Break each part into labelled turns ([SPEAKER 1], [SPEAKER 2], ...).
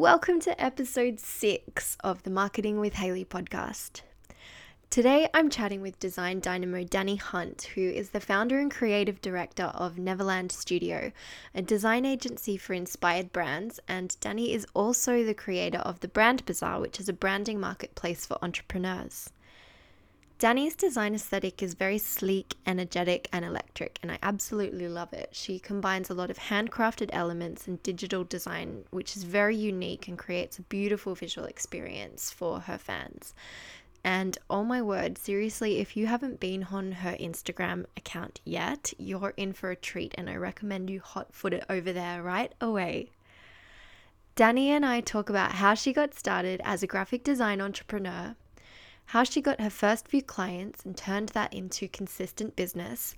[SPEAKER 1] Welcome to episode six of the Marketing with Hayley podcast. Today I'm chatting with design dynamo Dani Hunt, who is the founder and creative director of Neverland Studio, a design agency for inspired brands, and Dani is also the creator of the Brand Bazaar, which is a branding marketplace for entrepreneurs. Dani's design aesthetic is very sleek, energetic, and electric, and I absolutely love it. She combines a lot of handcrafted elements and digital design, which is very unique and creates a beautiful visual experience for her fans. And oh my word, seriously, if you haven't been on her Instagram account yet, you're in for a treat, and I recommend you hot foot it over there right away. Dani and I talk about how she got started as a graphic design entrepreneur, how she got her first few clients and turned that into consistent business.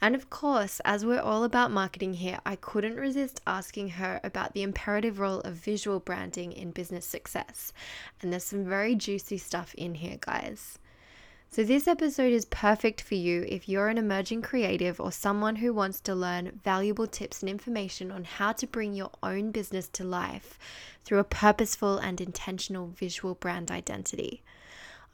[SPEAKER 1] And of course, as we're all about marketing here, I couldn't resist asking her about the imperative role of visual branding in business success. And there's some very juicy stuff in here, guys. So, this episode is perfect for you if you're an emerging creative or someone who wants to learn valuable tips and information on how to bring your own business to life through a purposeful and intentional visual brand identity.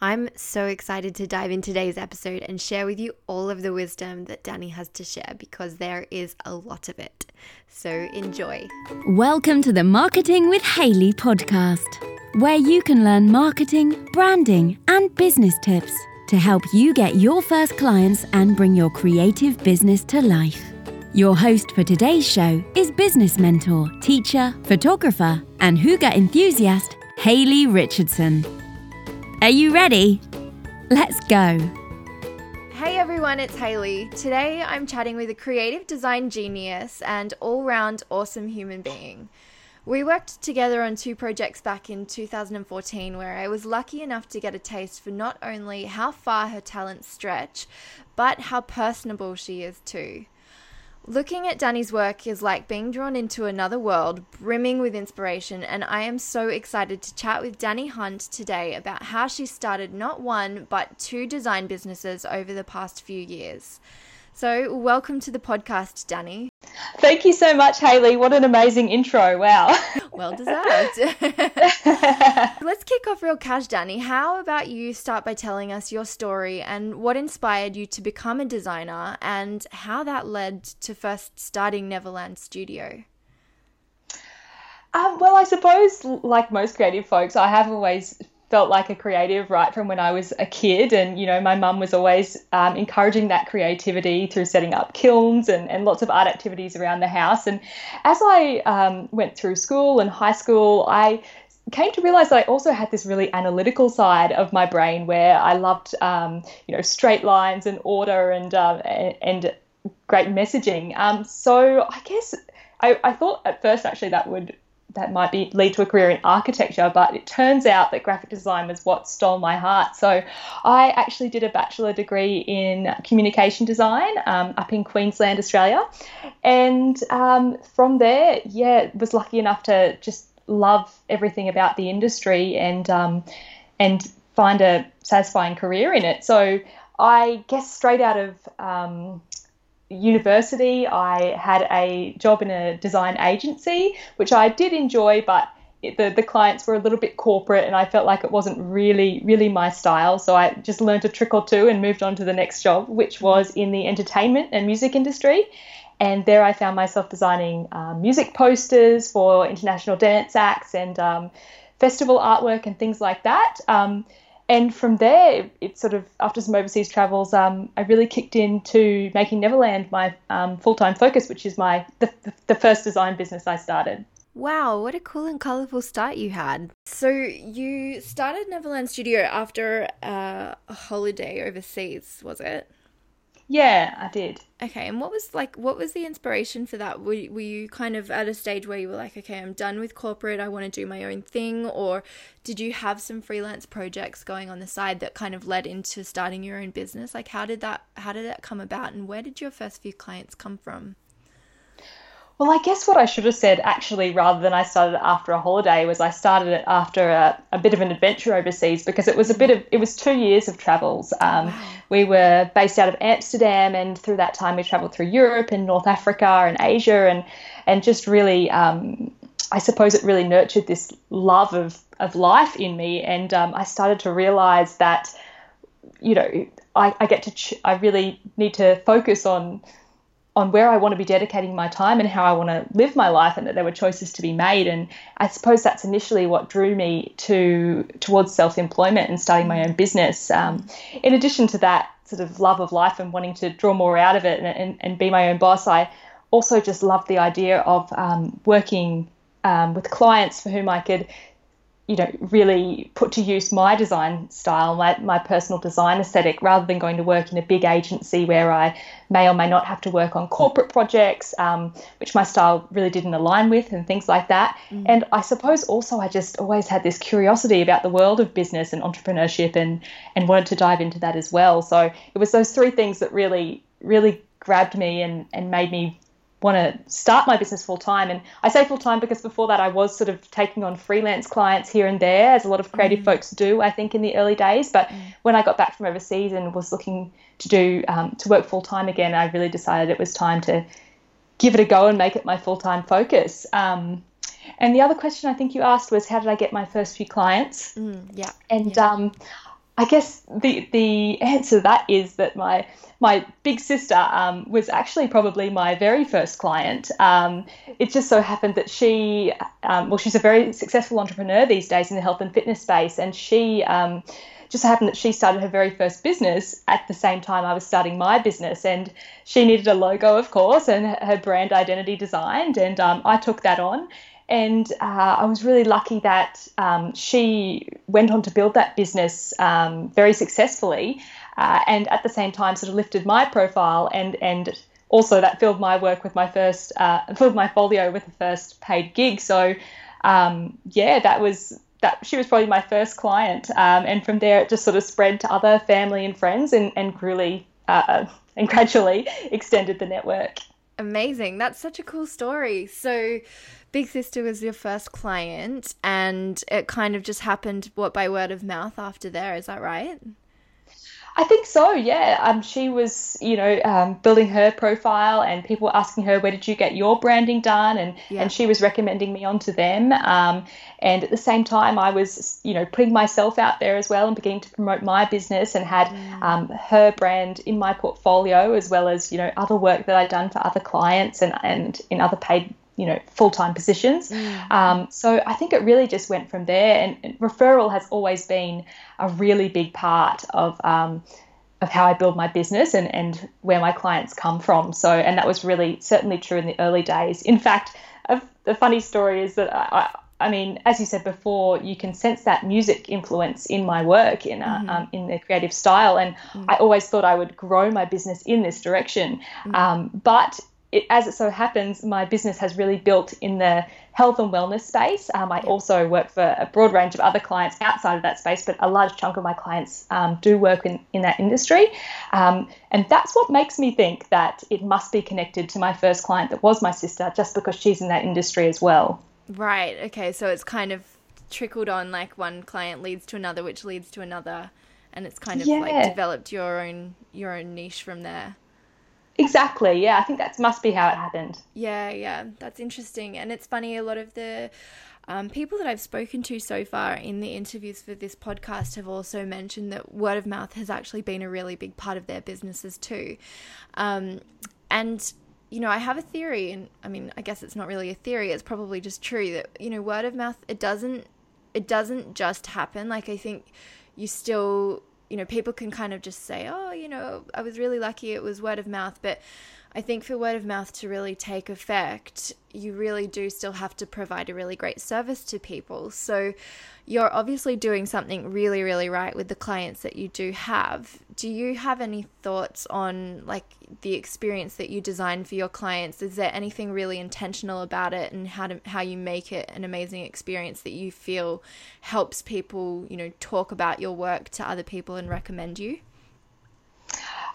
[SPEAKER 1] I'm so excited to dive in today's episode and share with you all of the wisdom that Dani has to share because there is a lot of it. So enjoy.
[SPEAKER 2] Welcome to the Marketing with Hayley podcast, where you can learn marketing, branding, and business tips to help you get your first clients and bring your creative business to life. Your host for today's show is business mentor, teacher, photographer, and Hygge enthusiast, Hayley Richardson. Are you ready? Let's go.
[SPEAKER 1] Hey everyone, it's Hayley. Today I'm chatting with a creative design genius and all round awesome human being. We worked together on two projects back in 2014 where I was lucky enough to get a taste for not only how far her talents stretch, but how personable she is too. Looking at Dani's work is like being drawn into another world brimming with inspiration, and I am so excited to chat with Dani Hunt today about how she started not one but two design businesses over the past few years. So, welcome to the podcast, Dani.
[SPEAKER 3] Thank you so much, Hayley. What an amazing intro. Wow.
[SPEAKER 1] well deserved. Let's kick off real cash, Dani. How about you start by telling us your story and what inspired you to become a designer and how that led to first starting Neverland Studio?
[SPEAKER 3] Um, well, I suppose, like most creative folks, I have always felt like a creative right from when I was a kid. And, you know, my mum was always um, encouraging that creativity through setting up kilns and, and lots of art activities around the house. And as I um, went through school and high school, I came to realize that I also had this really analytical side of my brain where I loved, um, you know, straight lines and order and, um, and, great messaging. Um, so I guess I, I thought at first actually that would that might be lead to a career in architecture, but it turns out that graphic design was what stole my heart. So I actually did a bachelor degree in communication design um, up in Queensland, Australia, and um, from there, yeah, was lucky enough to just love everything about the industry and um, and find a satisfying career in it. So I guess straight out of um, university, I had a job in a design agency, which I did enjoy, but the, the clients were a little bit corporate and I felt like it wasn't really, really my style. So I just learned a trick or two and moved on to the next job, which was in the entertainment and music industry. And there I found myself designing um, music posters for international dance acts and um, festival artwork and things like that. Um, and from there, it sort of after some overseas travels, um, I really kicked into making Neverland my um, full time focus, which is my the, the first design business I started.
[SPEAKER 1] Wow, what a cool and colorful start you had. So, you started Neverland Studio after a holiday overseas, was it?
[SPEAKER 3] Yeah, I did.
[SPEAKER 1] Okay, and what was like what was the inspiration for that? Were, were you kind of at a stage where you were like, okay, I'm done with corporate, I want to do my own thing, or did you have some freelance projects going on the side that kind of led into starting your own business? Like how did that how did that come about and where did your first few clients come from?
[SPEAKER 3] Well, I guess what I should have said actually, rather than I started it after a holiday, was I started it after a, a bit of an adventure overseas because it was a bit of it was two years of travels. Um, wow. We were based out of Amsterdam, and through that time we travelled through Europe and North Africa and Asia, and and just really um, I suppose it really nurtured this love of, of life in me. And um, I started to realize that, you know, I, I get to, ch- I really need to focus on on where I want to be dedicating my time and how I want to live my life, and that there were choices to be made. And I suppose that's initially what drew me to towards self employment and starting my own business. Um, in addition to that sort of love of life and wanting to draw more out of it and, and, and be my own boss, I also just loved the idea of um, working um, with clients for whom I could you know, really put to use my design style, my, my personal design aesthetic, rather than going to work in a big agency where I may or may not have to work on corporate projects, um, which my style really didn't align with, and things like that. Mm. And I suppose also I just always had this curiosity about the world of business and entrepreneurship, and and wanted to dive into that as well. So it was those three things that really really grabbed me and and made me want to start my business full time. And I say full time because before that I was sort of taking on freelance clients here and there, as a lot of creative mm. folks do, I think, in the early days. But mm. when I got back from overseas and was looking to do um, to work full time again, I really decided it was time to give it a go and make it my full time focus. Um, and the other question I think you asked was, how did I get my first few clients?
[SPEAKER 1] Mm, yeah.
[SPEAKER 3] And
[SPEAKER 1] yeah.
[SPEAKER 3] Um, I guess the the answer to that is that my my big sister um, was actually probably my very first client. Um, it just so happened that she, um, well, she's a very successful entrepreneur these days in the health and fitness space, and she um, just happened that she started her very first business at the same time I was starting my business, and she needed a logo, of course, and her brand identity designed, and um, I took that on and uh, I was really lucky that um, she went on to build that business um, very successfully, uh, and at the same time sort of lifted my profile and and also that filled my work with my first uh, filled my folio with the first paid gig. So um, yeah, that was that she was probably my first client, um, and from there it just sort of spread to other family and friends, and and really uh, and gradually extended the network.
[SPEAKER 1] Amazing. That's such a cool story. So Big Sister was your first client, and it kind of just happened what by word of mouth after there. Is that right?
[SPEAKER 3] I think so. Yeah. Um, she was, you know, um, building her profile, and people were asking her, "Where did you get your branding done?" And yeah. and she was recommending me onto them. Um, and at the same time, I was, you know, putting myself out there as well and beginning to promote my business, and had mm. um, her brand in my portfolio as well as, you know, other work that I'd done for other clients and and in other paid you know full time positions. Mm. Um, so I think it really just went from there. And, and, referral has always been a really big part of um, of how I build my business and and where my clients come from. So and that was really certainly true in the early days. In fact, a, the funny story is that I, I mean, as you said before, you can sense that music influence in my work, in uh, mm-hmm. um, in the creative style, and mm-hmm. I always thought I would grow my business in this direction. Mm-hmm. Um, but it, as it so happens, my business has really built in the health and wellness space. Um, I also work for a broad range of other clients outside of that space, but a large chunk of my clients um, do work in, in that industry. Um, and that's what makes me think that it must be connected to my first client that was my sister, just because she's in that industry as well.
[SPEAKER 1] Right. Okay. So it's kind of trickled on like one client leads to another, which leads to another. And it's kind of yeah. like developed your own your own niche from there.
[SPEAKER 3] Exactly. Yeah, I think that must be how it happened.
[SPEAKER 1] Yeah, yeah, that's interesting. And it's funny, a lot of the um, people that I've spoken to so far in the interviews for this podcast have also mentioned that word of mouth has actually been a really big part of their businesses too. Um, and you know, I have a theory, and I mean, I guess it's not really a theory; it's probably just true that you know, word of mouth it doesn't it doesn't just happen. Like I think you still you know, people can kind of just say, oh, you know, I was really lucky it was word of mouth. But I think for word of mouth to really take effect, you really do still have to provide a really great service to people. So you're obviously doing something really, really right with the clients that you do have. Do you have any thoughts on like the experience that you design for your clients? Is there anything really intentional about it and how to how you make it an amazing experience that you feel helps people, you know, talk about your work to other people and recommend you?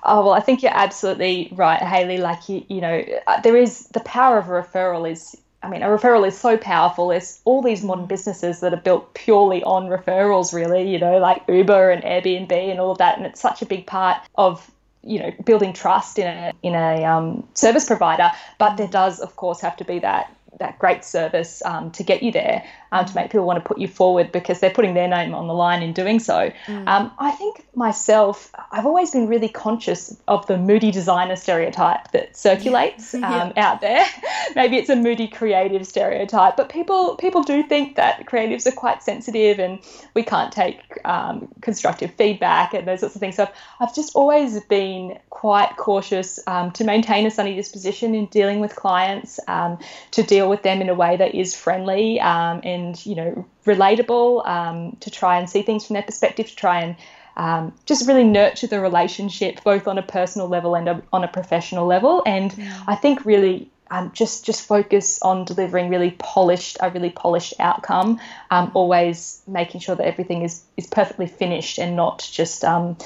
[SPEAKER 3] Oh well, I think you're absolutely right, Hayley. Like you, you know, uh, there is the power of a referral is I mean, a referral is so powerful. There's all these modern businesses that are built purely on referrals, really, you know, like Uber and Airbnb and all of that. And it's such a big part of, you know, building trust in a, in a um, service provider. But there does, of course, have to be that that great service um, to get you there, um, to make people want to put you forward because they're putting their name on the line in doing so. Mm. Um, I think myself, I've always been really conscious of the moody designer stereotype that circulates yeah. Um, out there. Maybe it's a moody creative stereotype, but people people do think that creatives are quite sensitive and we can't take um, constructive feedback and those sorts of things. So I've just always been quite cautious um, to maintain a sunny disposition in dealing with clients, to deal with them in a way that is friendly and and you know relatable um, to try and see things from their perspective to try and um, just really nurture the relationship both on a personal level and a, on a professional level and yeah. i think really um, just just focus on delivering really polished a really polished outcome um, always making sure that everything is is perfectly finished and not just um,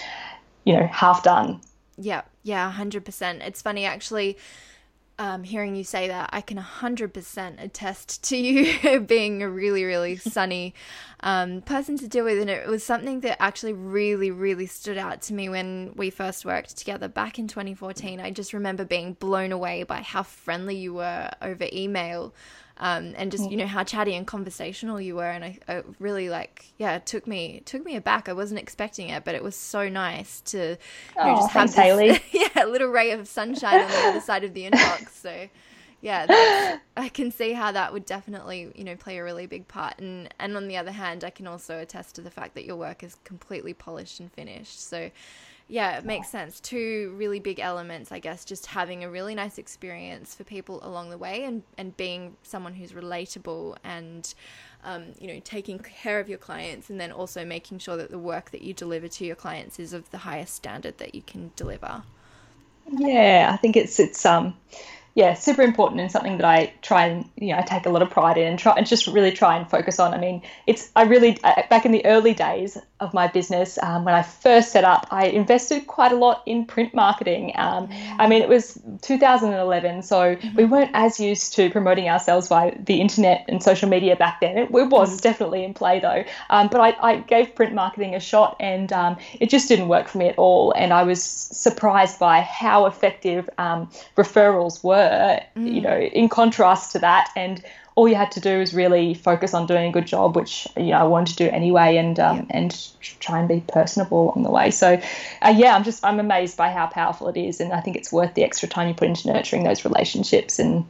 [SPEAKER 3] you know half done
[SPEAKER 1] yeah yeah 100% it's funny actually um, hearing you say that, I can 100% attest to you being a really, really sunny um, person to deal with. And it was something that actually really, really stood out to me when we first worked together back in 2014. I just remember being blown away by how friendly you were over email um, and just you know how chatty and conversational you were. And I, I, really like yeah it took me took me aback. I wasn't expecting it but it was so nice to you
[SPEAKER 3] know, oh, just thanks, have this,
[SPEAKER 1] yeah little ray of sunshine on the other side of the inbox. So yeah I can see how that would definitely you know play a really big part. And and on the other hand I can also attest to the fact that your work is completely polished and finished. So yeah, it makes sense. Two really big elements, I guess, just having a really nice experience for people along the way and, and being someone who's relatable and, um, you know, taking care of your clients and then also making sure that the work that you deliver to your clients is of the highest standard that you can deliver.
[SPEAKER 3] Yeah, I think it's, it's, um, yeah, super important and something that I try and you know I take a lot of pride in and try and just really try and focus on. I mean, it's I really back in the early days of my business um, when I first set up, I invested quite a lot in print marketing. Um, I mean, it was 2011, so mm-hmm. we weren't as used to promoting ourselves via the internet and social media back then. It, it was mm-hmm. definitely in play though, um, but I, I, gave print marketing a shot and um, it just didn't work for me at all. And I was surprised by how effective um, referrals were mm. you know, in contrast to that. And all you had to do was really focus on doing a good job, which you know I wanted to do anyway, and um, yeah. and try and be personable along the way. So, uh, yeah, I'm just I'm amazed by how powerful it is, and I think it's worth the extra time you put into nurturing those relationships and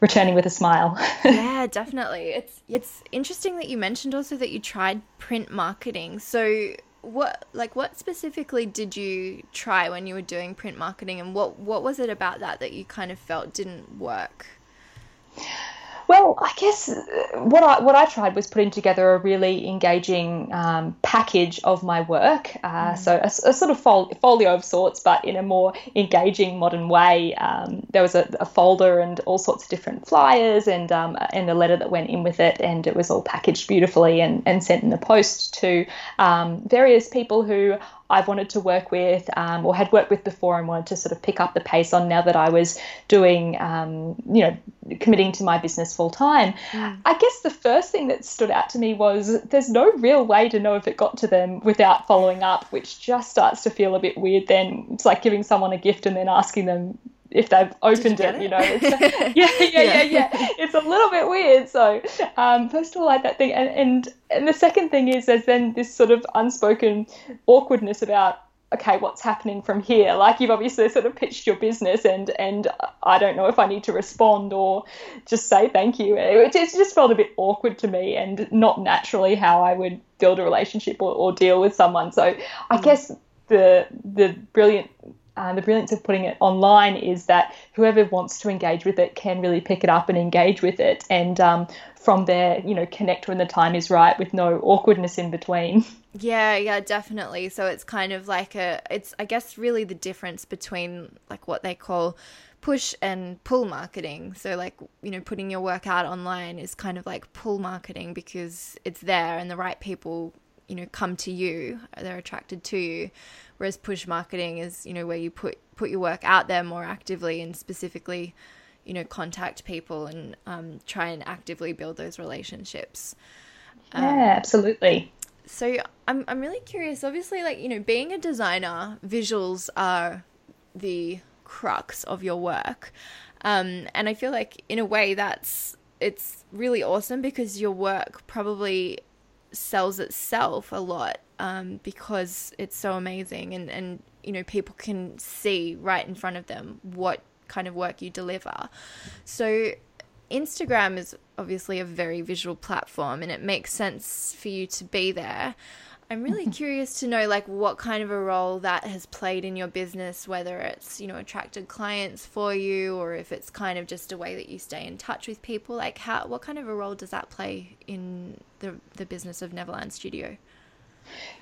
[SPEAKER 3] returning with a smile.
[SPEAKER 1] yeah, definitely. It's it's interesting that you mentioned also that you tried print marketing. So what like what specifically did you try when you were doing print marketing and what what was it about that that you kind of felt didn't work
[SPEAKER 3] well, I guess uh, what I what I tried was putting together a really engaging um, package of my work. Uh, mm. So a, a, sort of fol- folio of sorts, but in a more engaging, modern way. Um, there was a, a, folder and all sorts of different flyers, and um, and a letter that went in with it, and it was all packaged beautifully and, and sent in the post to um, various people who I've wanted to work with um, or had worked with before and wanted to sort of pick up the pace on now that I was doing, um, you know, committing to my business full time. Mm. I guess the first thing that stood out to me was there's no real way to know if it got to them without following up, which just starts to feel a bit weird then. It's like giving someone a gift and then asking them if they've opened it, it, you know. yeah, yeah, yeah, yeah, yeah. It's a little bit weird. So, um, first of all, I had that thing, and, and and the second thing is there's then this sort of unspoken awkwardness about okay, what's happening from here? Like you've obviously sort of pitched your business, and and I don't know if I need to respond or just say thank you. It, it just felt a bit awkward to me, and not naturally how I would build a relationship or, or deal with someone. So I mm. guess the the brilliant uh, the brilliance of putting it online is that whoever wants to engage with it can really pick it up and engage with it, and um, from there, you know, connect when the time is right with no awkwardness in between.
[SPEAKER 1] Yeah, yeah, definitely. So it's kind of like a, it's I guess really the difference between like what they call push and pull marketing. So like, you know, putting your work out online is kind of like pull marketing because it's there and the right people, you know, come to you, they're attracted to you. Whereas push marketing is you know where you put put your work out there more actively and specifically you know contact people and um, try and actively build those relationships.
[SPEAKER 3] Um, yeah absolutely.
[SPEAKER 1] so I'm, I'm really curious obviously like you know being a designer visuals are the crux of your work. Um, and I feel like in a way that's it's really awesome because your work probably sells itself a lot um, because it's so amazing and, and you know people can see right in front of them what kind of work you deliver. So Instagram is obviously a very visual platform and it makes sense for you to be there. I'm really curious to know like what kind of a role that has played in your business, whether it's, you know, attracted clients for you or if it's kind of just a way that you stay in touch with people. Like how what kind of a role does that play in the the business of Neverland Studio?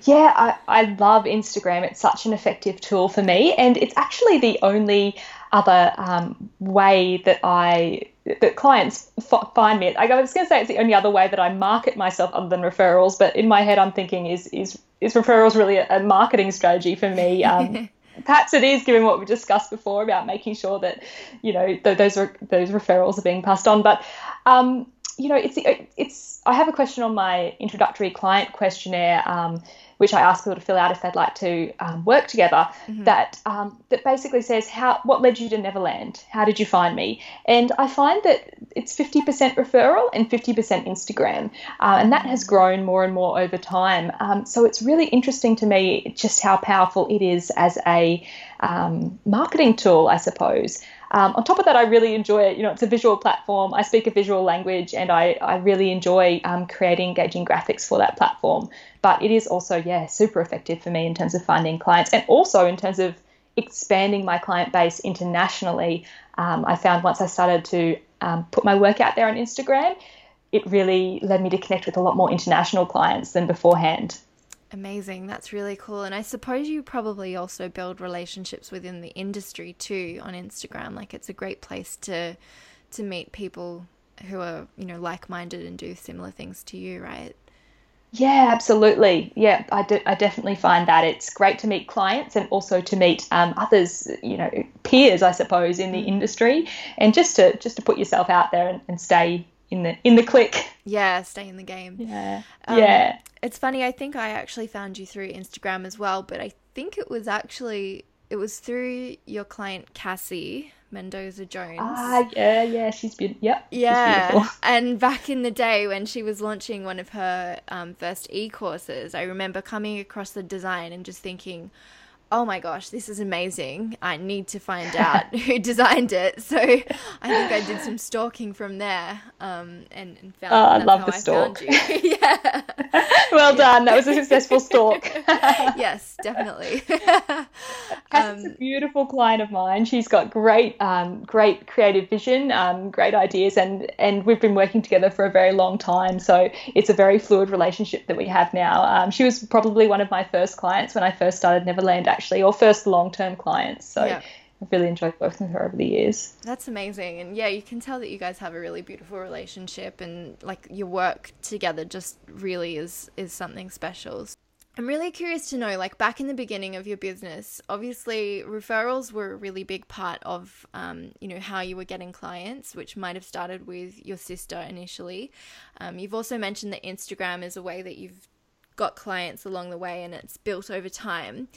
[SPEAKER 3] Yeah, I, I love Instagram. It's such an effective tool for me, and it's actually the only other um, way that I that clients f- find me. I was going to say it's the only other way that I market myself other than referrals, but in my head I'm thinking is is is referrals really a, a marketing strategy for me? Um, perhaps it is, given what we discussed before about making sure that you know th- those re- those referrals are being passed on. But um, you know, it's it's. I have a question on my introductory client questionnaire. Um, which I ask people to fill out if they'd like to um, work together. Mm-hmm. That um, that basically says how what led you to Neverland? How did you find me? And I find that it's 50% referral and 50% Instagram, uh, and that has grown more and more over time. Um, so it's really interesting to me just how powerful it is as a um, marketing tool, I suppose. Um, on top of that, I really enjoy it. You know, it's a visual platform. I speak a visual language, and I, I really enjoy um, creating engaging graphics for that platform. But it is also, yeah, super effective for me in terms of finding clients, and also in terms of expanding my client base internationally. Um, I found once I started to um, put my work out there on Instagram, it really led me to connect with a lot more international clients than beforehand.
[SPEAKER 1] Amazing. That's really cool. And I suppose you probably also build relationships within the industry too on Instagram. Like it's a great place to to meet people who are, you know, like-minded and do similar things to you, right?
[SPEAKER 3] Yeah, absolutely. Yeah, I, do, I definitely find that it's great to meet clients and also to meet um, others, you know, peers, I suppose, in the mm. industry, and just to just to put yourself out there and, and stay in the in the click.
[SPEAKER 1] Yeah, stay in the game.
[SPEAKER 3] Yeah. Um, yeah.
[SPEAKER 1] It's funny, I think I actually found you through Instagram as well, but I think it was actually it was through your client Cassie Mendoza Jones.
[SPEAKER 3] Ah, yeah, yeah, she's been, yep.
[SPEAKER 1] Yeah, and back in the day when she was launching one of her um, first e courses, I remember coming across the design and just thinking, oh my gosh, this is amazing. I need to find out who designed it. So I think I did some stalking from there um, and, and found
[SPEAKER 3] oh, I love the stalk.
[SPEAKER 1] yeah.
[SPEAKER 3] well done. That was a successful stalk.
[SPEAKER 1] yes, definitely.
[SPEAKER 3] Cassie's um, a beautiful client of mine. She's got great, um, great creative vision, um, great ideas, and and we've been working together for a very long time. So it's a very fluid relationship that we have now. Um, she was probably one of my first clients when I first started Neverland actually, or first long term clients. So yeah. I've really enjoyed working with her over the years.
[SPEAKER 1] That's amazing. And yeah, you can tell that you guys have a really beautiful relationship and like your work together just really is is something special. I'm really curious to know, like back in the beginning of your business, obviously referrals were a really big part of, um, you know, how you were getting clients, which might have started with your sister initially. Um, you've also mentioned that Instagram is a way that you've got clients along the way, and it's built over time.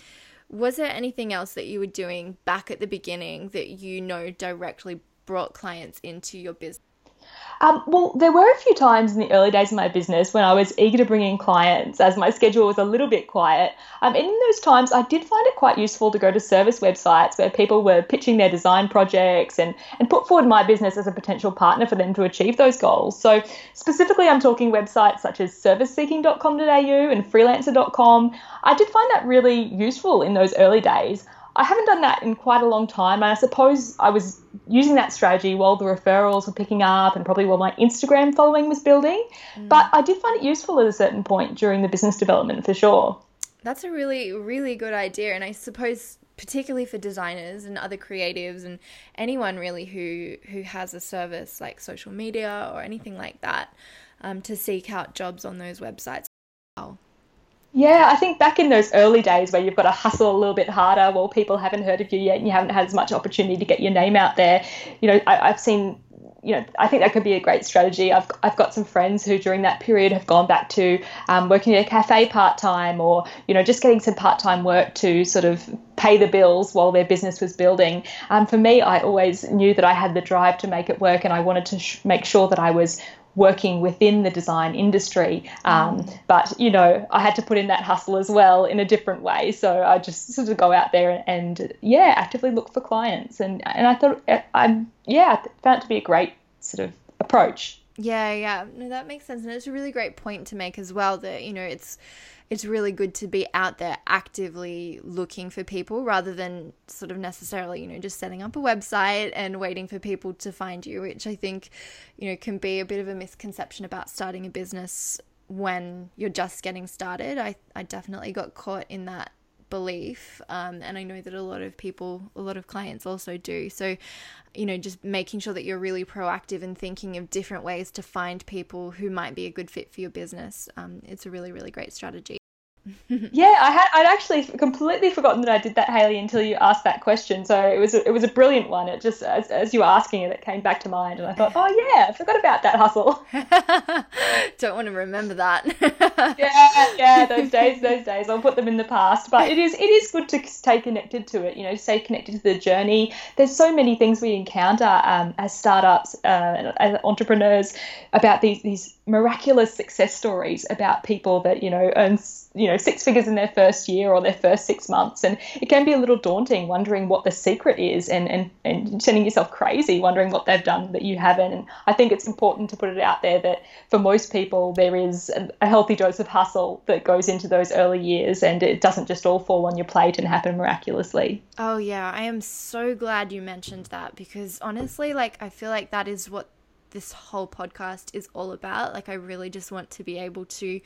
[SPEAKER 1] Was there anything else that you were doing back at the beginning that you know directly brought clients into your business?
[SPEAKER 3] Um, well, there were a few times in the early days of my business when I was eager to bring in clients as my schedule was a little bit quiet. Um, and in those times, I did find it quite useful to go to service websites where people were pitching their design projects and, and put forward my business as a potential partner for them to achieve those goals. So, specifically, I'm talking websites such as serviceseeking.com.au and freelancer.com. I did find that really useful in those early days. I haven't done that in quite a long time. And I suppose I was using that strategy while the referrals were picking up and probably while my Instagram following was building. Mm. But I did find it useful at a certain point during the business development for sure.
[SPEAKER 1] That's a really, really good idea. And I suppose particularly for designers and other creatives and anyone really who who has a service like social media or anything like that um, to seek out jobs on those websites. Wow.
[SPEAKER 3] Yeah, I think back in those early days where you've got to hustle a little bit harder while people haven't heard of you yet and you haven't had as much opportunity to get your name out there, you know, I, have seen you know, I think that could be a great strategy. I've, I've got some friends who during that period have gone back to um, working at a cafe part time or, you know, just getting some part time work to sort of pay the bills while their business was building. Um, for me, I always knew that I had the drive to make it work and I wanted to sh- make sure that I was working within the design industry. Um, mm. but, you know, I had to put in that hustle as well in a different way. So I just sort of go out there and, and yeah, actively look for clients. And, and I thought, uh, I'm, yeah, I found it to be a great sort of approach.
[SPEAKER 1] Yeah, yeah. No, that makes sense. And it's a really great point to make as well that, you know, it's, it's really good to be out there actively looking for people rather than sort of necessarily, you know, just setting up a website and waiting for people to find you, which I think, you know, can be a bit of a misconception about starting a business when you're just getting started. I, I definitely got caught in that belief um, and i know that a lot of people a lot of clients also do so you know just making sure that you're really proactive and thinking of different ways to find people who might be a good fit for your business um, it's a really really great strategy
[SPEAKER 3] yeah, I had I'd actually completely forgotten that I did that, Hayley, until you asked that question. So it was a, it was a brilliant one. It just as, as you were asking it, it came back to mind, and I thought, oh yeah, I forgot about that hustle.
[SPEAKER 1] Don't want to remember that.
[SPEAKER 3] yeah, yeah, those days, those days. I'll put them in the past. But it is it is good to stay connected to it. You know, stay connected to the journey. There's so many things we encounter um, as startups, uh, as entrepreneurs, about these these miraculous success stories about people that you know earn you know six figures in their first year or their first six months. And it can be a little daunting wondering what the secret is and and, and sending yourself crazy wondering what they've done that you haven't. And i think it's important to put it out there that for most people there is a healthy dose of hustle that goes into those early years and it doesn't just all fall on your plate and happen miraculously.
[SPEAKER 1] Oh yeah. I am so glad you mentioned that because honestly like i feel like that is what this whole podcast is all about. Like, I really just want to be able to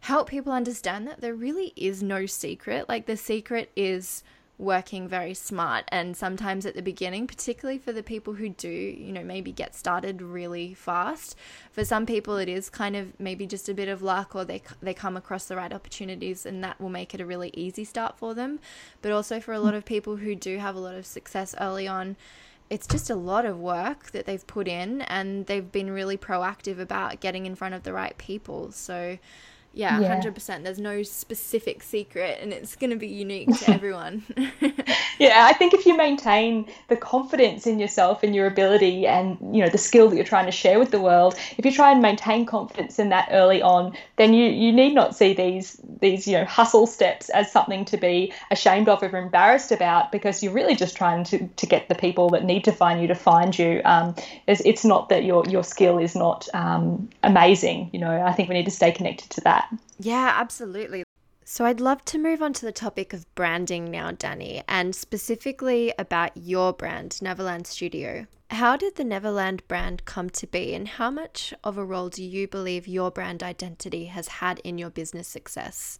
[SPEAKER 1] help people understand that there really is no secret. Like, the secret is working very smart. And sometimes at the beginning, particularly for the people who do, you know, maybe get started really fast, for some people it is kind of maybe just a bit of luck or they, they come across the right opportunities and that will make it a really easy start for them. But also for a lot of people who do have a lot of success early on, it's just a lot of work that they've put in and they've been really proactive about getting in front of the right people. So yeah, yeah, 100%. There's no specific secret and it's going to be unique to everyone.
[SPEAKER 3] yeah, I think if you maintain the confidence in yourself and your ability and, you know, the skill that you're trying to share with the world, if you try and maintain confidence in that early on, then you, you need not see these, these, you know, hustle steps as something to be ashamed of or embarrassed about because you're really just trying to, to get the people that need to find you to find you. Um, it's, it's not that your, your skill is not um, amazing. You know, I think we need to stay connected to that that.
[SPEAKER 1] Yeah, absolutely. So, I'd love to move on to the topic of branding now, Dani, and specifically about your brand, Neverland Studio. How did the Neverland brand come to be, and how much of a role do you believe your brand identity has had in your business success?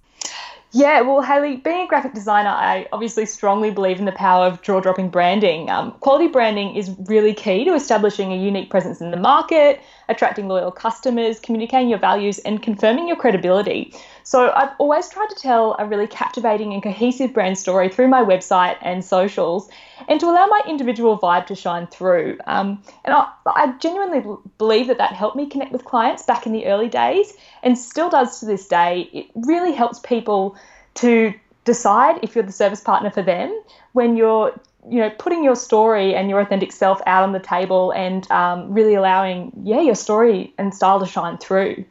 [SPEAKER 3] Yeah, well, Hayley, being a graphic designer, I obviously strongly believe in the power of jaw dropping branding. Um, quality branding is really key to establishing a unique presence in the market, attracting loyal customers, communicating your values, and confirming your credibility. So, I've always tried to tell a really captivating and cohesive brand story through my website and socials, and to allow my individual vibe to shine through. Um, and I, I genuinely believe that that helped me connect with clients back in the early days and still does to this day. It really helps people to decide if you're the service partner for them when you're you know putting your story and your authentic self out on the table and um, really allowing yeah your story and style to shine through.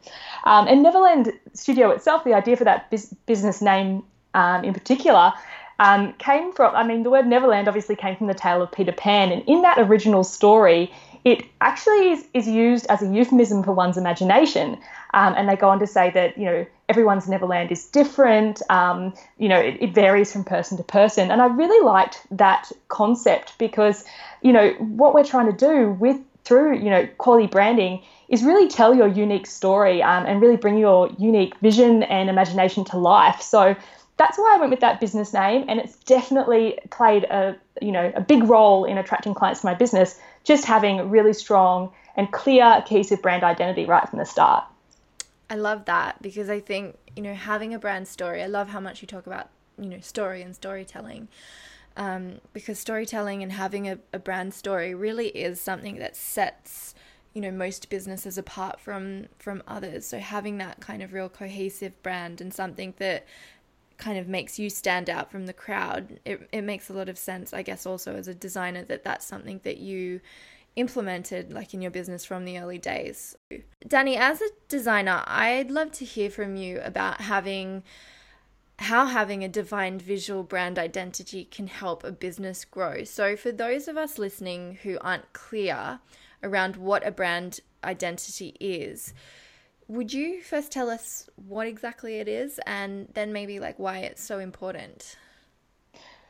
[SPEAKER 3] Um, and neverland studio itself the idea for that business name um, in particular um, came from i mean the word neverland obviously came from the tale of peter pan. And in that original story it actually is, is used as a euphemism for one's imagination um, and they go on to say that, you know, everyone's Neverland is different. Um, you know, it, it, varies from person to person. And I really liked that concept because, you know, what we're trying to do with through, you know, quality branding is really tell your unique story um, and really bring your unique vision and imagination to life. So that's why I went with that business name, and it's definitely played a you know a big role in attracting clients to my business. Just having really strong and clear, cohesive brand identity right from the start.
[SPEAKER 1] I love that because I think, you know, having a brand story, I love how much you talk about, you know, story and storytelling. um, because storytelling and having a, a brand story really is something that sets you know most businesses apart from from others so having that kind of real cohesive brand and something that kind of makes you stand out from the crowd it, it makes a lot of sense i guess also as a designer that that's something that you implemented like in your business from the early days dani as a designer i'd love to hear from you about having how having a defined visual brand identity can help a business grow. So, for those of us listening who aren't clear around what a brand identity is, would you first tell us what exactly it is and then maybe like why it's so important?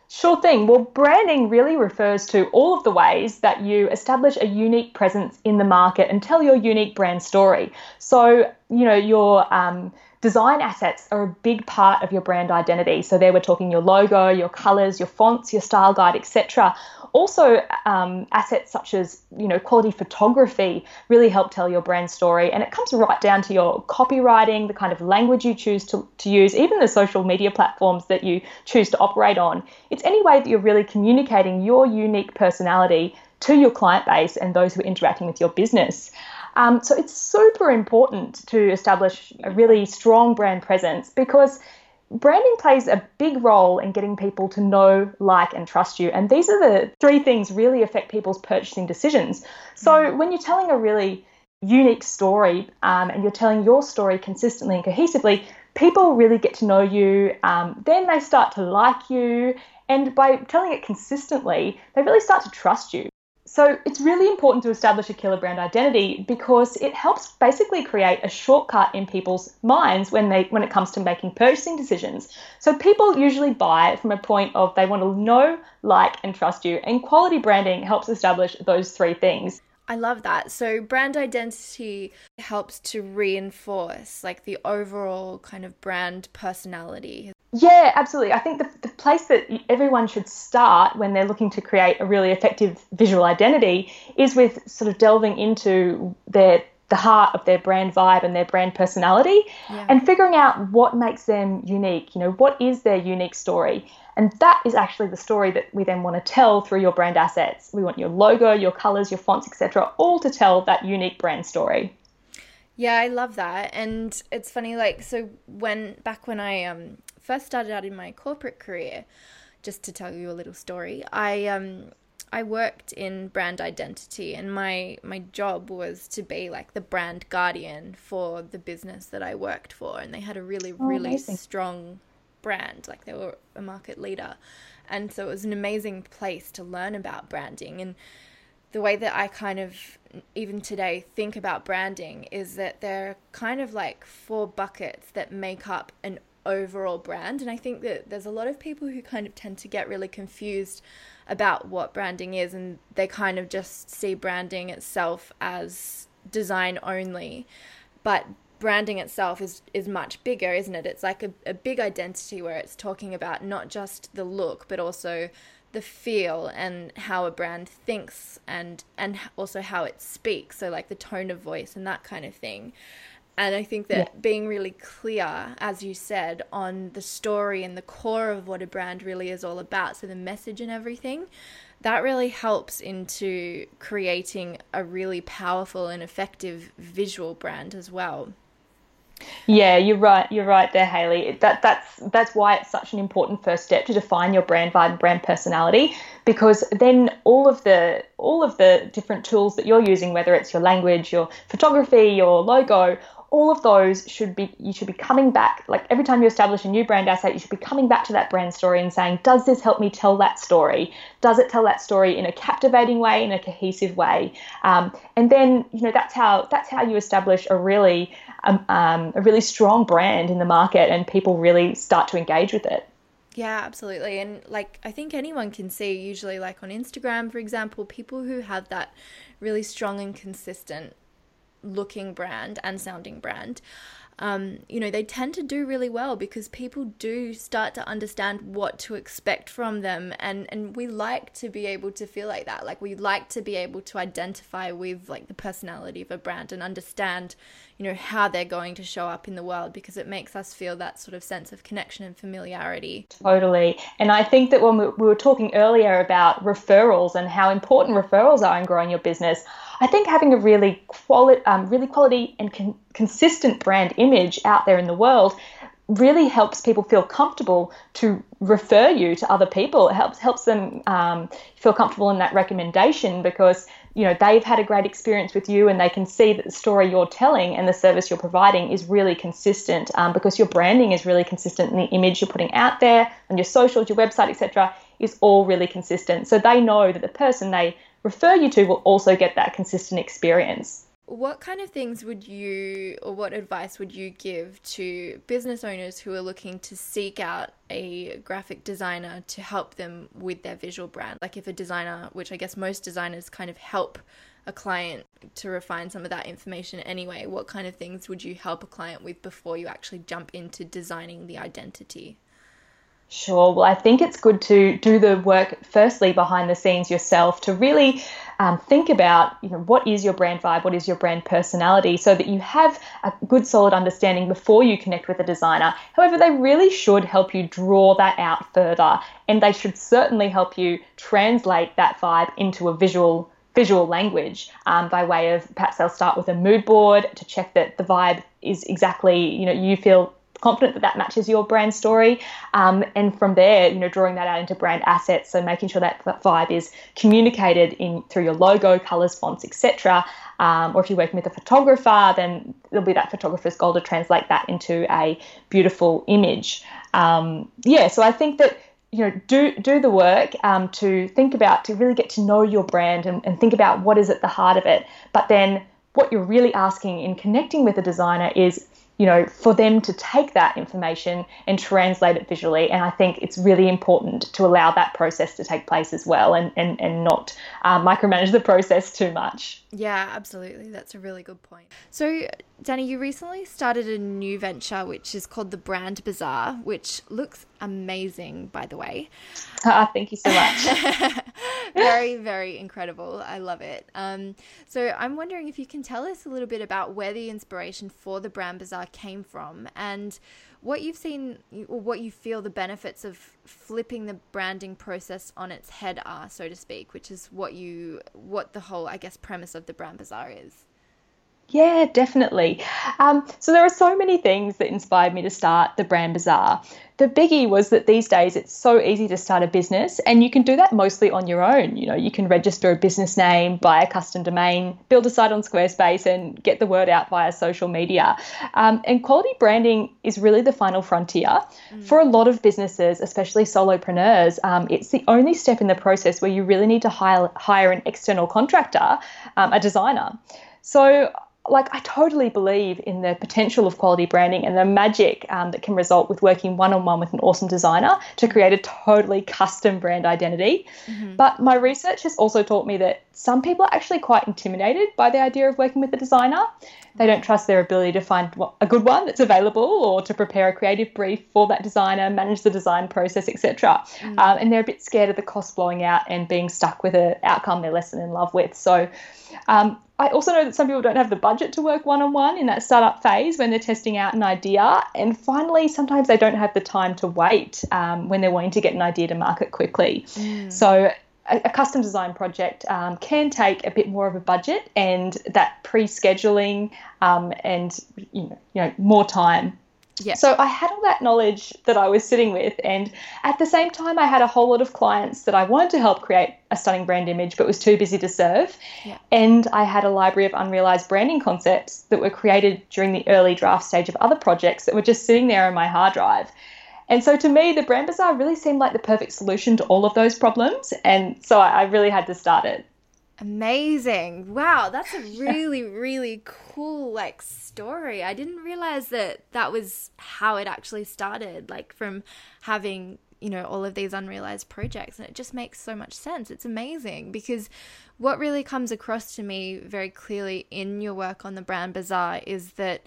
[SPEAKER 3] Sure thing. Well, branding really refers to all of the ways that you establish a unique presence in the market and tell your unique brand story. So, you know, your um, design assets are a big part of your brand identity. So there we're talking your logo, your colors, your fonts, your style guide, etc. Also, um, assets such as you know quality photography really help tell your brand story, and it comes right down to your copywriting, the kind of language you choose to, to use, even the social media platforms that you choose to operate on. It's any way that you're really communicating your unique personality to your client base and those who are interacting with your business. Um, so it's super important to establish a really strong brand presence because branding plays a big role in getting people to know, like, and trust you. And these are the three things really affect people's purchasing decisions. So mm. when you're telling a really unique story um, and you're telling your story consistently and cohesively, people really get to know you. Um, then they start to like you. And by telling it consistently, they really start to trust you. So it's really important to establish a killer brand identity because it helps basically create a shortcut in people's minds when they when it comes to making purchasing decisions. So people usually buy from a point of they want to know, like and trust you and quality branding helps establish those three things.
[SPEAKER 1] I love that. So brand identity helps to reinforce like the overall kind of brand personality.
[SPEAKER 3] Yeah, absolutely. I think the, the place that everyone should start when they're looking to create a really effective visual identity is with sort of delving into their the heart of their brand vibe and their brand personality yeah. and figuring out what makes them unique. You know, what is their unique story? And that is actually the story that we then want to tell through your brand assets. We want your logo, your colors, your fonts, etc., all to tell that unique brand story.
[SPEAKER 1] Yeah, I love that. And it's funny like so when back when I um first started out in my corporate career, just to tell you a little story, I um I worked in brand identity and my my job was to be like the brand guardian for the business that I worked for and they had a really oh, really amazing. strong brand like they were a market leader and so it was an amazing place to learn about branding and the way that I kind of even today think about branding is that there are kind of like four buckets that make up an overall brand. And I think that there's a lot of people who kind of tend to get really confused about what branding is and they kind of just see branding itself as design only. But branding itself is is much bigger, isn't it? It's like a, a big identity where it's talking about not just the look, but also the feel and how a brand thinks and and also how it speaks so like the tone of voice and that kind of thing and I think that yeah. being really clear, as you said, on the story and the core of what a brand really is all about, so the message and everything, that really helps into creating a really powerful and effective visual brand as well.
[SPEAKER 3] Yeah, you're right. You're right there, Hayley. That that's that's why it's such an important first step to define your brand vibe and brand personality, because then all of the all of the different tools that you're using, whether it's your language, your photography, your logo, all of those should be you should be coming back like every time you establish a new brand asset you should be coming back to that brand story and saying does this help me tell that story does it tell that story in a captivating way in a cohesive way um, and then you know that's how that's how you establish a really um, um, a really strong brand in the market and people really start to engage with it
[SPEAKER 1] yeah, absolutely. And like I think anyone can see usually like on Instagram for example, people who have that really strong and consistent looking brand and sounding brand um, you know, they tend to do really well because people do start to understand what to expect from them. And, and we like to be able to feel like that. Like, we like to be able to identify with like the personality of a brand and understand, you know, how they're going to show up in the world because it makes us feel that sort of sense of connection and familiarity.
[SPEAKER 3] Totally. And I think that when we were talking earlier about referrals and how important referrals are in growing your business, I think having a really quality, um, really quality and con- consistent brand image out there in the world really helps people feel comfortable to refer you to other people. It helps helps them um, feel comfortable in that recommendation because you know they've had a great experience with you and they can see that the story you're telling and the service you're providing is really consistent um, because your branding is really consistent and the image you're putting out there on your socials, your website, etc. is all really consistent. So they know that the person they refer you to will also get that consistent experience.
[SPEAKER 1] What kind of things would you, or what advice would you give to business owners who are looking to seek out a graphic designer to help them with their visual brand? Like, if a designer, which I guess most designers kind of help a client to refine some of that information anyway, what kind of things would you help a client with before you actually jump into designing the identity?
[SPEAKER 3] Sure. Well, I think it's good to do the work firstly behind the scenes yourself to really um, think about you know what is your brand vibe, what is your brand personality, so that you have a good solid understanding before you connect with a designer. However, they really should help you draw that out further, and they should certainly help you translate that vibe into a visual visual language um, by way of perhaps they'll start with a mood board to check that the vibe is exactly you know you feel confident that that matches your brand story. Um, and from there, you know, drawing that out into brand assets, so making sure that, vibe is communicated in through your logo, colors, fonts, etc. Um, or if you're working with a photographer, then there'll be that photographer's goal to translate that into a beautiful image. Um, yeah, so I think that you know do do the work um, to think about to really get to know your brand and, and think about what is at the heart of it. But then what you're really asking in connecting with a designer is you know, for them to take that information and translate it visually. And I think it's really important to allow that process to take place as well and, and, and not uh, micromanage the process too much.
[SPEAKER 1] Yeah, absolutely. That's a really good point. So, Dani, you recently started a new venture which is called the Brand Bazaar, which looks amazing, by the way.
[SPEAKER 3] Uh, thank you so much.
[SPEAKER 1] very, very incredible. I love it. Um, so, I'm wondering if you can tell us a little bit about where the inspiration for the Brand Bazaar came from and what you've seen or what you feel the benefits of flipping the branding process on its head are so to speak which is what you what the whole i guess premise of the brand bazaar is
[SPEAKER 3] yeah, definitely. Um, so there are so many things that inspired me to start the Brand Bazaar. The biggie was that these days it's so easy to start a business, and you can do that mostly on your own. You know, you can register a business name, buy a custom domain, build a site on Squarespace, and get the word out via social media. Um, and quality branding is really the final frontier mm. for a lot of businesses, especially solopreneurs. Um, it's the only step in the process where you really need to hire hire an external contractor, um, a designer. So like I totally believe in the potential of quality branding and the magic um, that can result with working one on one with an awesome designer to create a totally custom brand identity. Mm-hmm. But my research has also taught me that some people are actually quite intimidated by the idea of working with a designer. They don't trust their ability to find a good one that's available or to prepare a creative brief for that designer, manage the design process, etc. Mm-hmm. Um, and they're a bit scared of the cost blowing out and being stuck with an outcome they're less than in love with. So um, I also know that some people don't have the budget to work one on one in that startup phase when they're testing out an idea. And finally, sometimes they don't have the time to wait um, when they're wanting to get an idea to market quickly. Mm. So, a, a, custom design project um, can take a bit more of a budget and that pre scheduling um, and you know, you know, more time yeah. So I had all that knowledge that I was sitting with, and at the same time, I had a whole lot of clients that I wanted to help create a stunning brand image, but was too busy to serve. Yeah. And I had a library of unrealized branding concepts that were created during the early draft stage of other projects that were just sitting there on my hard drive. And so to me, the Brand Bazaar really seemed like the perfect solution to all of those problems. And so I really had to start it.
[SPEAKER 1] Amazing. Wow, that's a really, really cool like story. I didn't realize that that was how it actually started, like from having you know, all of these unrealized projects. And it just makes so much sense. It's amazing because what really comes across to me very clearly in your work on the Brand Bazaar is that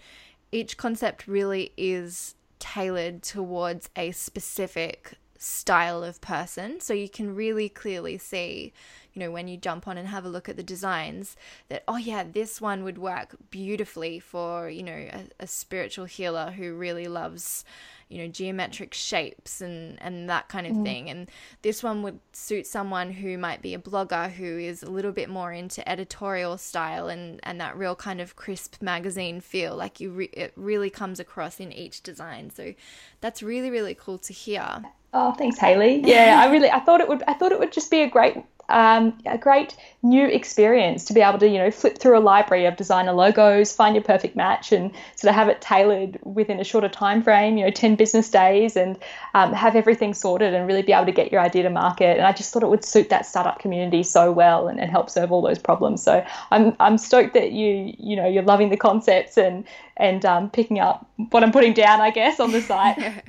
[SPEAKER 1] each concept really is tailored towards a specific style of person. So you can really clearly see, you know, when you jump on and have a look at the designs, that, oh, yeah, this one would work beautifully for, you know, a, a spiritual healer who really loves you know geometric shapes and and that kind of mm. thing. And this one would suit someone who might be a blogger who is a little bit more into editorial style and and that real kind of crisp magazine feel. Like you re- it really comes across in each design. So that's really really cool to hear.
[SPEAKER 3] Oh thanks Hayley yeah i really i thought it would i thought it would just be a great um, a great new experience to be able to, you know, flip through a library of designer logos, find your perfect match, and sort of have it tailored within a shorter time frame, you know, 10 business days, and um, have everything sorted and really be able to get your idea to market. And I just thought it would suit that startup community so well and, and help solve all those problems. So I'm, I'm stoked that you, you know, you're loving the concepts and and um, picking up what I'm putting down, I guess, on the site.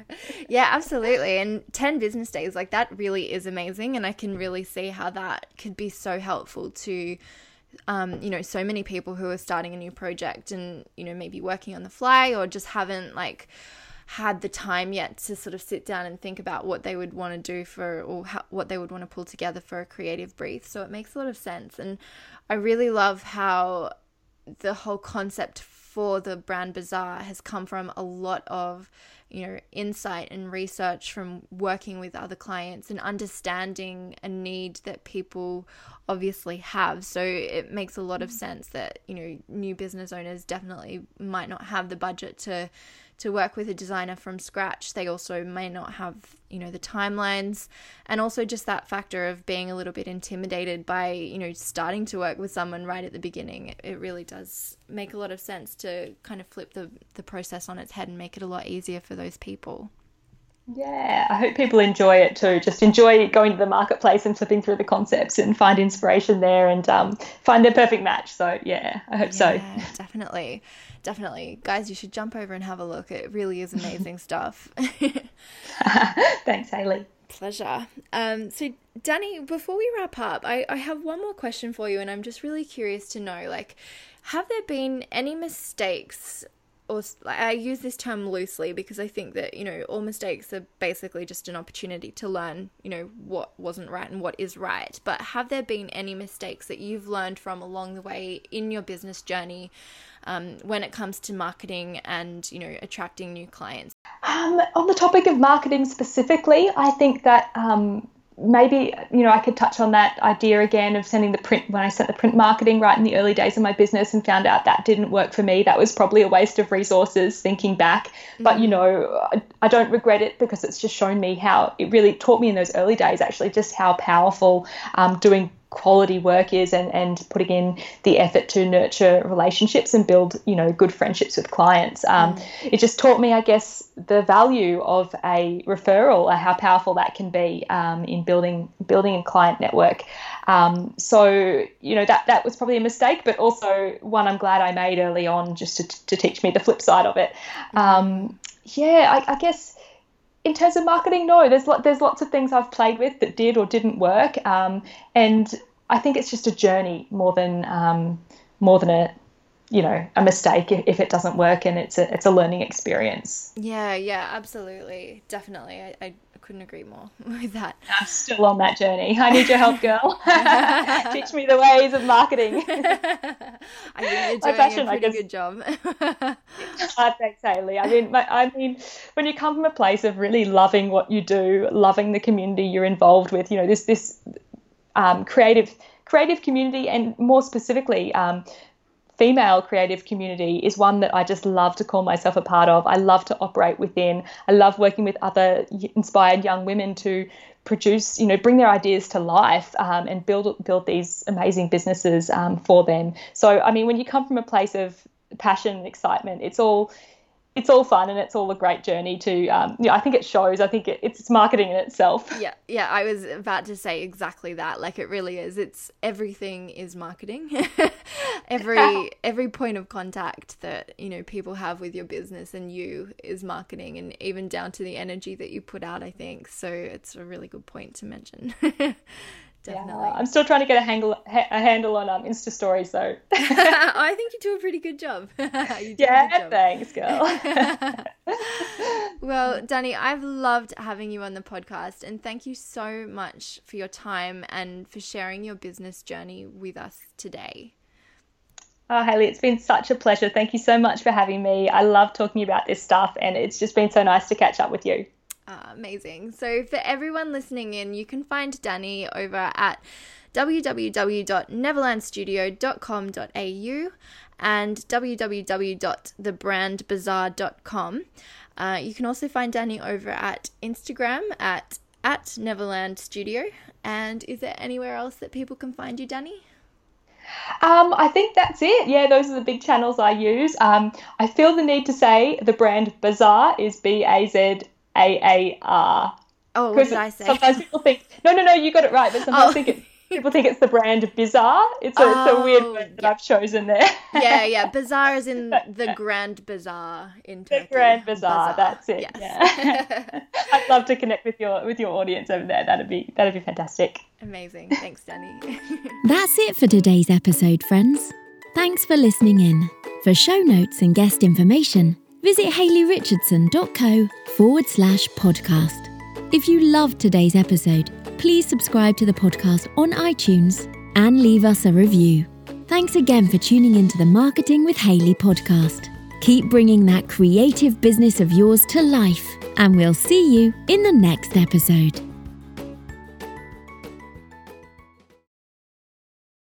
[SPEAKER 1] yeah, absolutely. And 10 business days, like that really is amazing. And I can really see how that could be so helpful to. Um, you know, so many people who are starting a new project and, you know, maybe working on the fly or just haven't like had the time yet to sort of sit down and think about what they would want to do for or how, what they would want to pull together for a creative brief. So it makes a lot of sense. And I really love how the whole concept for the brand bazaar has come from a lot of you know insight and research from working with other clients and understanding a need that people obviously have. So it makes a lot of mm. sense that you know new business owners definitely might not have the budget to to work with a designer from scratch. They also may not have, you know, the timelines and also just that factor of being a little bit intimidated by, you know, starting to work with someone right at the beginning. It really does make a lot of sense to kind of flip the, the process on its head and make it a lot easier for those people.
[SPEAKER 3] Yeah, I hope people enjoy it too. Just enjoy going to the marketplace and flipping through the concepts and find inspiration there and um, find their perfect match. So, yeah, I hope yeah,
[SPEAKER 1] so. definitely definitely. Guys, you should jump over and have a look. It really is amazing stuff.
[SPEAKER 3] Thanks, Hayley.
[SPEAKER 1] Pleasure. Um, so, Dani, before we wrap up, I, I have one more question for you, and I'm just really curious to know like, have there been any mistakes or I use this term loosely because I think that you know all mistakes are basically just an opportunity to learn you know what wasn't right and what is right. But have there been any mistakes that you've learned from along the way in your business journey um, when it comes to marketing and you know attracting new clients?
[SPEAKER 3] Um, on the topic of marketing specifically I think that um, maybe you know I could touch on that idea again of sending the print when I sent the print marketing right in the early days of my business and found out that didn't work for me. That was probably a waste of resources thinking back. Mm-hmm. But you know, I, I, don't regret it because it's just shown me how it really taught me in those early days actually just how powerful um, doing quality work is and, and putting in the effort to nurture relationships and build you know good friendships with clients um, mm. it just taught me i guess the value of a referral and how powerful that can be um, in building building a client network um, so you know that that was probably a mistake but also one i'm glad i made early on just to, to teach me the flip side of it mm. um, yeah I, I guess in terms of marketing, no. There's there's lots of things I've played with that did or didn't work, um, and I think it's just a journey more than um, more than a you know a mistake if, if, it doesn't work, and it's a it's a learning experience.
[SPEAKER 1] Yeah, yeah, absolutely, definitely. I, I couldn't agree more with that.
[SPEAKER 3] I'm still on that journey. I need your help, girl. Teach me the ways of marketing.
[SPEAKER 1] I think you're doing passion, a pretty good job.
[SPEAKER 3] uh, thanks, Hayley. I mean, my, I mean, when you come from a place of really loving what you do, loving the community you're involved with, you know, this this um, creative creative community, and more specifically, um, female creative community is one that I just love to call myself a part of. I love to operate within. I love working with other inspired young women to produce, you know, bring their ideas to life um, and build build these amazing businesses um, for them. So, I mean, when you come from a place of passion and excitement, it's all it's all fun and it's all a great journey to um, yeah i think it shows. I think it, it's marketing in itself.
[SPEAKER 1] Yeah yeah i was about to say exactly that. Like it really is. It's everything is marketing. Every every point of contact that you know people have with your business and you is marketing and even down to the energy that you put out i think. So it's a really good point to mention
[SPEAKER 3] Definitely. Yeah, I'm still trying to get a handle a handle on um, Insta stories though.
[SPEAKER 1] I think you do a pretty good job.
[SPEAKER 3] yeah, good job. thanks, girl.
[SPEAKER 1] well, Dani, I've loved having you on the podcast, and thank you so much for your time and for sharing your business journey with us today.
[SPEAKER 3] Oh, Hayley, it's been such a pleasure. Thank you so much for having me. I love talking about this stuff, and it's just been so nice to catch up with you.
[SPEAKER 1] Uh, amazing. So, for everyone listening in, you can find Dani over at www.neverlandstudio.com.au and www.thebrandbazaar.com. Uh, you can also find Dani over at Instagram at at Neverland Studio. And is there anywhere else that people can find you, Dani?
[SPEAKER 3] Um, I think that's it. Yeah, those are the big channels I use. Um, I feel the need to say the brand Bazaar is B A Z a A R.
[SPEAKER 1] Oh, what did I say?
[SPEAKER 3] Sometimes people think no, no, no, you got it right, but sometimes oh. think it, people think it's the brand Bizarre. It's a, oh, it's a weird oh, word that yeah. I've chosen there.
[SPEAKER 1] yeah, yeah. Bazaar is in the Grand Bazaar in Turkey.
[SPEAKER 3] The Grand Bazaar, Bazaar. that's it. Yes. Yeah. I'd love to connect with your with your audience over there. That'd be that'd be fantastic.
[SPEAKER 1] Amazing. Thanks, Dani.
[SPEAKER 2] that's it for today's episode, friends. Thanks for listening in. For show notes and guest information, visit hayleyrichardson.co forward slash podcast. If you loved today's episode, please subscribe to the podcast on iTunes and leave us a review. Thanks again for tuning into the Marketing with Hayley podcast. Keep bringing that creative business of yours to life, and we'll see you in the next episode.